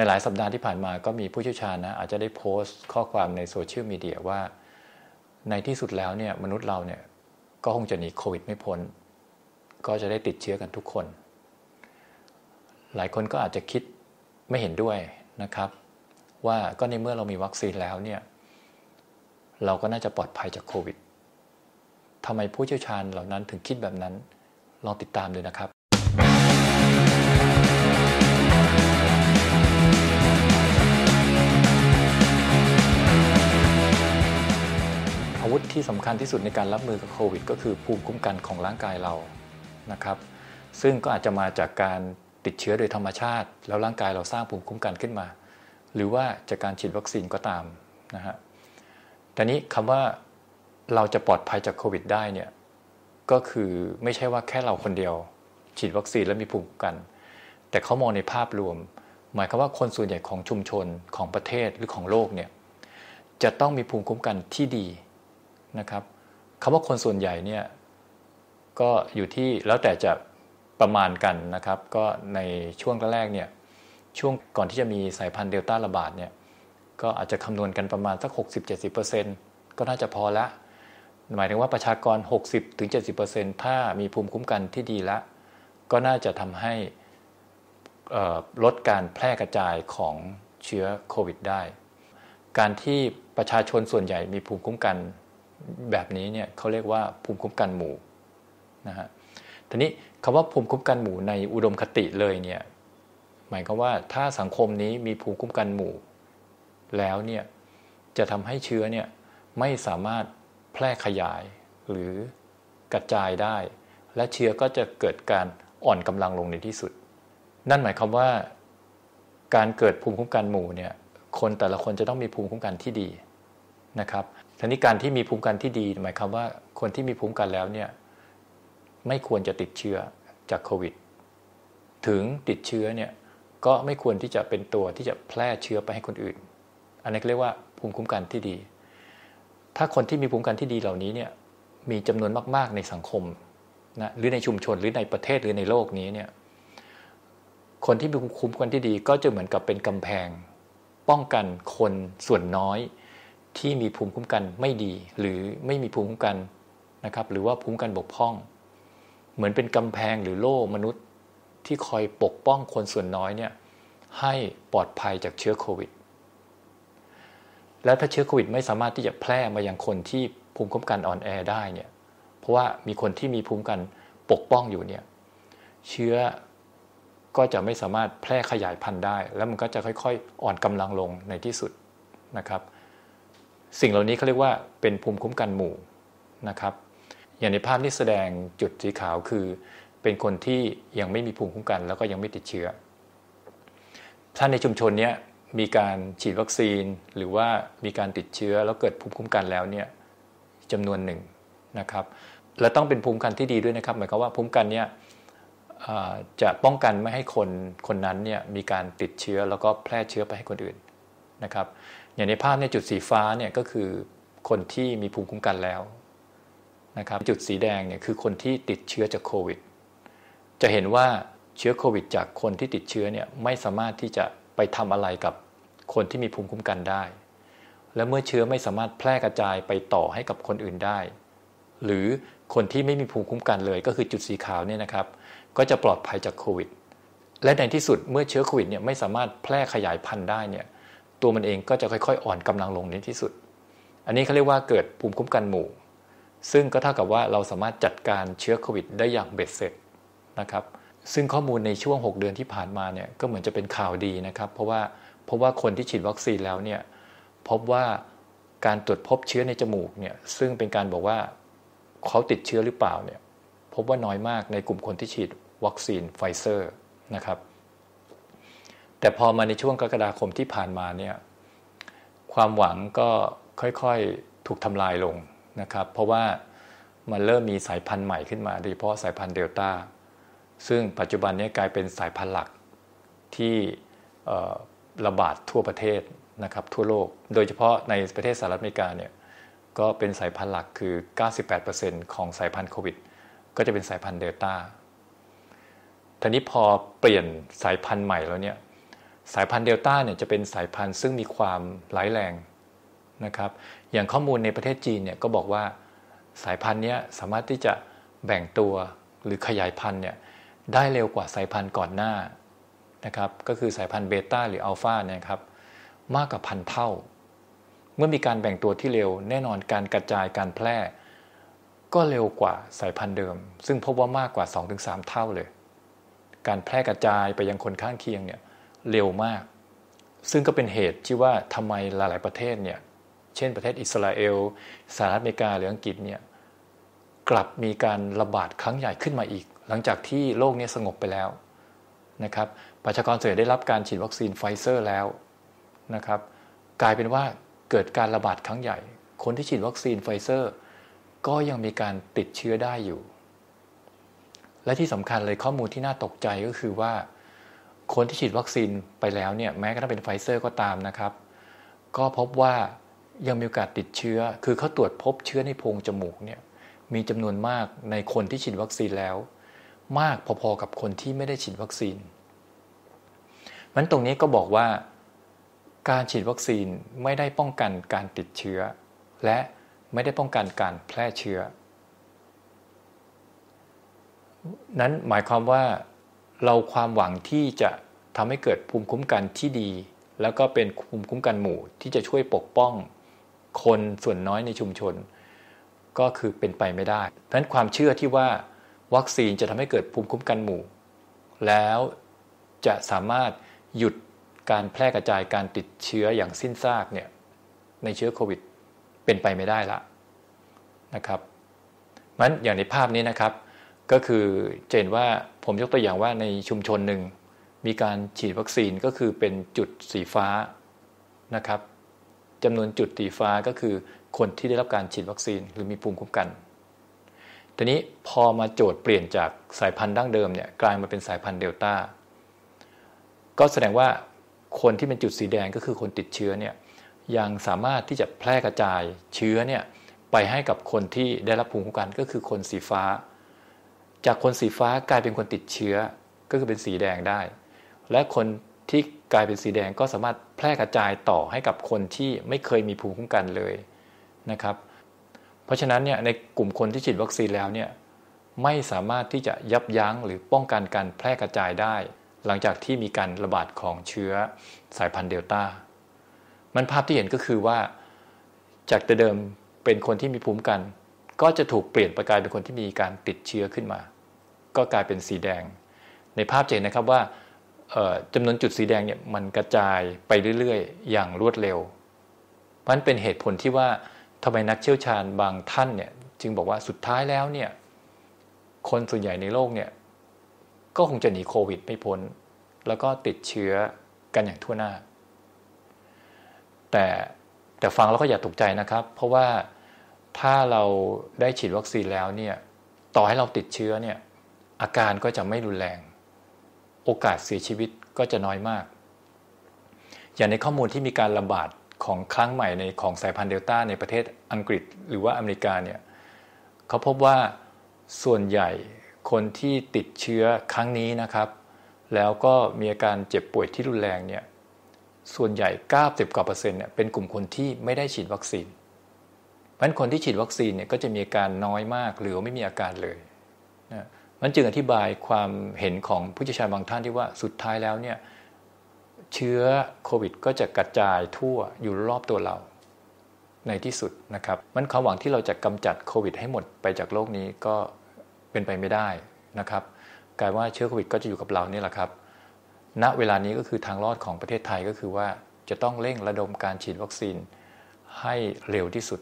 ในหลายสัปดาห์ที่ผ่านมาก็มีผู้เชี่ยวชาญนะอาจจะได้โพสต์ข้อความในโซเชียลมีเดียว่า ในที่สุดแล้วเนี่ยมนุษย์เราเนี่ยก็คงจะหนีโควิดไม่พ้น ก็จะได้ติดเชื้อกันทุกคน หลายคนก็อาจจะคิดไม่เห็นด้วยนะครับ ว่าก็ในเมื่อเรามีวัคซีนแล้วเนี่ยเราก็น่าจะปลอดภัยจากโควิดทำไมผู้เชี่ยวชาญเหล่านั้นถึงคิดแบบนั้น ลองติดตามดูนะครับ วุธที่สำคัญที่สุดในการรับมือกับโควิด ก็คือภูมิคุ้มกันของร่างกายเรานะครับ ซึ่งก็อาจจะมาจากการติดเชื้อโดยธรรมชาติ แล้วร่างกายเราสร้างภูมิคุ้มกันขึ้นมา หรือว่าจากการฉีดวัคซีนก็ตามนะฮะแต่นี้คำว่าเราจะปลอดภัยจากโควิด ได้เนี่ยก็คือไม่ใช่ว่าแค่เราคนเดียว ฉีดวัคซีนแล้วมีภูมิคุ้มกัน แต่เขามองในภาพรวม หมายความว่าคนส่วนใหญ่ของชุมชนของประเทศหรือของโลกเนี่ยจะต้องมีภูมิคุ้มกันที่ดี นะครับคำว่าคนส่วนใหญ่เนี่ยก็อยู่ที่แล้วแต่จะประมาณกันนะครับ ก็ในช่วงแรกเนี่ยช่วงก่อนที่จะมีสายพันธุ์เดลต้าระบาดเนี่ยก็อาจจะคำนวณกันประมาณสัก 60-70%ก็น่าจะพอละ หมายถึงว่าประชากร 60-70%ถ้ามีภูมิคุ้มกันที่ดีแล้วก็น่าจะทำให้ลดการแพร่กระจายของเชื้อโควิดได้ การที่ประชาชนส่วนใหญ่มีภูมิคุ้มกัน แบบนี้เนี่ยเขาเรียกว่าภูมิคุ้มกันหมู่นะฮะทีนี้คำว่าภูมิคุ้มกันหมู่ในอุดมคติเลยเนี่ยหมายความว่าถ้าสังคมนี้มีภูมิคุ้มกันหมู่ แล้วเนี่ยจะทำให้เชื้อเนี่ยไม่สามารถแพร่ขยายหรือกระจายได้ และเชื้อก็จะเกิดการอ่อนกำลังลงในที่สุด นั่นหมายความว่า การเกิดภูมิคุ้มกันหมู่เนี่ยคนแต่ละคนจะต้องมีภูมิคุ้มกันที่ดี นะครับทีนี้การที่มีภูมิคุ้มกันที่ดีหมายความว่าคนที่มีภูมิคุ้มกันแล้วเนี่ยไม่ควรจะติดเชื้อจากโควิด ถึงติดเชื้อเนี่ยก็ไม่ควรที่จะเป็นตัวที่จะแพร่เชื้อไปให้คนอื่น อันนี้เรียกว่าภูมิคุ้มกันที่ดี ถ้าคนที่มีภูมิคุ้มกันที่ดีเหล่านี้เนี่ยมีจำนวนมาก ๆ ในสังคมนะหรือในชุมชนหรือในประเทศหรือในโลกนี้เนี่ยคนที่มีภูมิคุ้มกันที่ดี ก็จะเหมือนกับเป็นกำแพง ป้องกันคนส่วนน้อย ที่มีภูมิคุ้มกันไม่ดี หรือไม่มีภูมิคุ้มกันนะครับ หรือว่าภูมิคุ้มกันบกพร่อง เหมือนเป็นกำแพงหรือโล่มนุษย์ที่คอยปกป้องคนส่วนน้อยเนี่ยให้ปลอดภัยจากเชื้อโควิด แล้วถ้าเชื้อโควิดไม่สามารถที่จะแพร่มายังคนที่ภูมิคุ้มกันอ่อนแอได้เนี่ยเพราะว่ามีคนที่มีภูมิคุ้มกันปกป้องอยู่เนี่ยเชื้อก็จะไม่สามารถแพร่ขยายพันธุ์ได้ แล้วมันก็จะค่อยๆ อ่อนกำลังลงในที่สุดนะครับ สิ่งเหล่านี้เขาเรียกว่าเป็นภูมิคุ้มกันหมู่นะครับ อย่างในภาพที่แสดงจุดสีขาวคือ เป็นคนที่ยังไม่มีภูมิคุ้มกัน แล้วก็ยังไม่ติดเชื้อ ถ้าในชุมชนนี้มีการฉีดวัคซีน หรือว่ามีการติดเชื้อแล้วเกิดภูมิคุ้มกันแล้วเนี่ยจำนวนหนึ่งนะครับ และต้องเป็นภูมิคุ้มกันที่ดีด้วยนะครับ หมายความว่าภูมิคุ้มกันเนี่ยจะป้องกันไม่ให้คนคนนั้นเนี่ยมีการติดเชื้อแล้วก็แพร่เชื้อไปให้คนอื่น นะครับอย่างในภาพเนี่ยจุดสีฟ้าเนี่ยก็คือคนที่มีภูมิคุ้มกันแล้วนะครับจุดสีแดงเนี่ยคือคนที่ติดเชื้อจากโควิด จะเห็นว่าเชื้อโควิด จากคนที่ติดเชื้อเนี่ยไม่สามารถที่จะไปทำอะไรกับคนที่มีภูมิคุ้มกันได้ และเมื่อเชื้อไม่สามารถแพร่กระจายไปต่อให้กับคนอื่นได้ หรือคนที่ไม่มีภูมิคุ้มกันเลย ก็คือจุดสีขาวเนี่ยนะครับ ก็จะปลอดภัยจากโควิด และในที่สุดเมื่อเชื้อโควิดเนี่ยไม่สามารถแพร่ขยายพันธุ์ได้เนี่ย ตัวมันเองก็จะค่อยๆ อ่อนกำลังลงในที่สุด อันนี้เขาเรียกว่าเกิดภูมิคุ้มกันหมู่ ซึ่งก็เท่ากับว่าเราสามารถจัดการเชื้อโควิดได้อย่างเบ็ดเสร็จนะครับ ซึ่งข้อมูลในช่วง 6 เดือนที่ผ่านมาเนี่ยก็เหมือนจะเป็นข่าวดีนะครับ เพราะว่าเพราะว่าคนที่ฉีดวัคซีนแล้วเนี่ยพบว่าการตรวจพบเชื้อในจมูกเนี่ยซึ่งเป็นการบอกว่าเขาติดเชื้อหรือเปล่าเนี่ยพบว่าน้อยมากในกลุ่มคนที่ฉีดวัคซีนไฟเซอร์นะครับ แต่พอมาในช่วงกรกฎาคมที่ผ่านมาเนี่ยความหวังก็ค่อยๆถูกทำลายลงนะครับ เพราะว่ามันเริ่มมีสายพันธุ์ใหม่ขึ้นมาโดยเฉพาะสายพันธุ์เดลต้าซึ่งปัจจุบันนี้กลายเป็นสายพันธุ์หลักที่ระบาดทั่วประเทศนะครับทั่วโลก โดยเฉพาะในประเทศสหรัฐอเมริกาเนี่ยก็เป็นสายพันธุ์หลักคือ 98%ของสายพันธุ์โควิด ก็จะเป็นสายพันธุ์เดลต้าทีนี้พอเปลี่ยนสายพันธุ์ใหม่แล้วเนี่ย สายพันธุ์เดลต้าเนี่ยจะเป็นสายพันธุ์ซึ่งมีความร้ายแรงนะครับอย่างข้อมูลในประเทศจีนเนี่ยก็บอกว่าสายพันธุ์นี้สามารถที่จะแบ่งตัวหรือขยายพันธุ์เนี่ยได้เร็วกว่าสายพันธุ์ก่อนหน้านะครับก็คือสายพันธุ์เบต้าหรืออัลฟาเนี่ยครับมากกว่าพันเท่า เมื่อมีการแบ่งตัวที่เร็ว แน่นอนการกระจายการแพร่ ก็เร็วกว่าสายพันธุ์เดิม ซึ่งพบว่ามากกว่า 2-3 เท่าเลย การแพร่กระจายไปยังคนข้างเคียงเนี่ย เร็วมาก ซึ่งก็เป็นเหตุที่ว่าทำไมหลาย ๆ ประเทศเนี่ยเช่นประเทศอิสราเอลสหรัฐอเมริกาหรืออังกฤษเนี่ยกลับมีการระบาดครั้งใหญ่ขึ้นมาอีก หลังจากที่โรคนี้สงบไปแล้วนะครับประชากรส่วนใหญ่ได้รับการฉีดวัคซีนไฟเซอร์แล้วนะครับกลายเป็นว่าเกิดการระบาดครั้งใหญ่ คนที่ฉีดวัคซีนไฟเซอร์ ก็ยังมีการติดเชื้อได้อยู่ และที่สำคัญเลยข้อมูลที่น่าตกใจก็คือว่า คนที่ฉีดวัคซีนไปแล้วเนี่ยแม้กระทั่งเป็นไฟเซอร์ก็ตามนะครับ ก็พบว่ายังมีโอกาสติดเชื้อ คือเขาตรวจพบเชื้อในโพรงจมูกเนี่ยมีจำนวนมากในคนที่ฉีดวัคซีนแล้ว มากพอๆกับคนที่ไม่ได้ฉีดวัคซีนมันตรงนี้ก็บอกว่าการฉีดวัคซีนไม่ได้ป้องกันการติดเชื้อ และไม่ได้ป้องกันการแพร่เชื้อ นั้นหมายความว่า เราความหวังที่จะทำให้เกิดภูมิคุ้มกันที่ดี แล้วก็เป็นภูมิคุ้มกันหมู่ที่จะช่วยปกป้องคนส่วนน้อยในชุมชน ก็คือเป็นไปไม่ได้ดังนั้นความเชื่อที่ว่าวัคซีนจะทำให้เกิดภูมิคุ้มกันหมู่ แล้วจะสามารถหยุดการแพร่กระจายการติดเชื้ออย่างสิ้นซากเนี่ยในเชื้อโควิด เป็นไปไม่ได้ละนะครับมันอย่างในภาพนี้นะครับ ก็คือเจนว่า ผมยกตัวอย่างว่าในชุมชนหนึ่งมีการฉีดวัคซีนก็คือเป็นจุดสีฟ้านะครับจำนวนจุดสีฟ้าก็คือคนที่ได้รับการฉีดวัคซีนหรือมีภูมิคุ้มกัน ทีนี้พอมาโจทย์เปลี่ยนจากสายพันธุ์ดั้งเดิมเนี่ยกลายมาเป็นสายพันธุ์เดลต้าก็แสดงว่าคนที่เป็นจุดสีแดงก็คือคนติดเชื้อเนี่ยยังสามารถที่จะแพร่กระจายเชื้อเนี่ยไปให้กับคนที่ได้รับภูมิคุ้มกันก็คือคนสีฟ้า จากคนสีฟ้ากลายเป็นคนติดเชื้อก็คือเป็นสีแดงได้ และคนที่กลายเป็นสีแดงก็สามารถแพร่กระจายต่อให้กับคนที่ไม่เคยมีภูมิคุ้มกันเลยนะครับ เพราะฉะนั้นเนี่ยในกลุ่มคนที่ฉีดวัคซีนแล้วเนี่ยไม่สามารถที่จะยับยั้งหรือป้องกันการแพร่กระจายได้ หลังจากที่มีการระบาดของเชื้อสายพันธุ์เดลต้ามันภาพที่เห็นก็คือว่า จากแต่เดิมเป็นคนที่มีภูมิกัน ก็จะถูกเปลี่ยนไปกลายเป็นคนที่มีการติดเชื้อขึ้นมา ก็กลายเป็นสีแดง ในภาพจะเห็นนะครับว่าจำนวนจุดสีแดงเนี่ยมันกระจายไปเรื่อยๆ อย่างรวดเร็วมันเป็นเหตุผลที่ว่าทำไมนักเชี่ยวชาญบางท่านเนี่ยจึงบอกว่าสุดท้ายแล้วเนี่ยคนส่วนใหญ่ในโลกเนี่ยก็คงจะหนีโควิดไม่พ้น แล้วก็ติดเชื้อกันอย่างทั่วหน้า แต่แต่ฟังแล้วก็อย่าตกใจนะครับ เพราะว่า ถ้าเราได้ฉีดวัคซีนแล้วเนี่ยต่อให้เราติดเชื้อเนี่ยอาการก็จะไม่รุนแรง โอกาสเสียชีวิตก็จะน้อยมาก อย่างในข้อมูลที่มีการระบาดของครั้งใหม่ในของสายพันธุ์เดลต้าในประเทศอังกฤษหรือว่าอเมริกาเนี่ยเขาพบว่าส่วนใหญ่คนที่ติดเชื้อครั้งนี้นะครับ แล้วก็มีอาการเจ็บป่วยที่รุนแรงเนี่ยส่วนใหญ่ 90กว่าเปอร์เซ็นต์เนี่ยเป็นกลุ่มคนที่ไม่ได้ฉีดวัคซีน ราะคนที่ฉีดวัคซีนเนี่ยก็จะมีอาการน้อยมากหรือไม่มีอาการเลยนะมันจึงอธิบายความเห็นของผู้เชี่ยวชาญบางท่านที่ว่าสุดท้ายแล้วเนี่ยเชื้อโควิด ก็จะกระจายทั่วอยู่รอบตัวเราในที่สุดนะครับ มันความหวังที่เราจะกำจัดโควิด ให้หมดไปจากโลกนี้ก็เป็นไปไม่ได้นะครับกลายว่าเชื้อโควิด ก็จะอยู่กับเรานี่แหละครับ ณเวลานี้ก็คือทางรอดของประเทศไทยก็คือว่าจะต้องเร่งระดมการฉีดวัคซีนให้เร็วที่สุด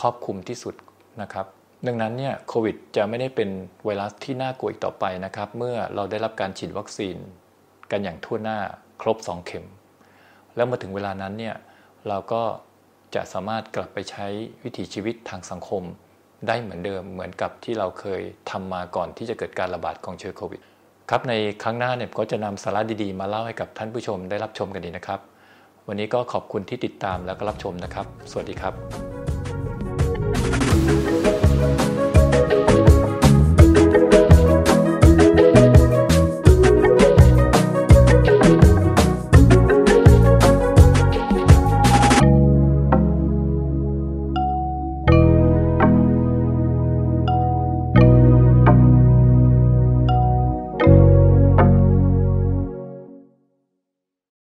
ครอบคลุมที่สุดนะครับ ดังนั้นเนี่ยโควิดจะไม่ได้เป็นไวรัสที่น่ากลัวอีกต่อไปนะครับ เมื่อเราได้รับการฉีดวัคซีน กันอย่างทั่วหน้าครบ 2 เข็ม แล้วมาถึงเวลานั้นเนี่ยเราก็จะสามารถกลับไปใช้วิถีชีวิตทางสังคม ได้เหมือนเดิมเหมือนกับที่เราเคยทำมาก่อนที่จะเกิดการระบาดของเชื้อโควิดครับในครั้งหน้าเนี่ยก็จะนำสาระดีๆ มาเล่าให้กับท่านผู้ชมได้รับชมกันดีนะครับ วันนี้ก็ขอบคุณที่ติดตามแล้วก็รับชมนะครับ สวัสดีครับ Bye.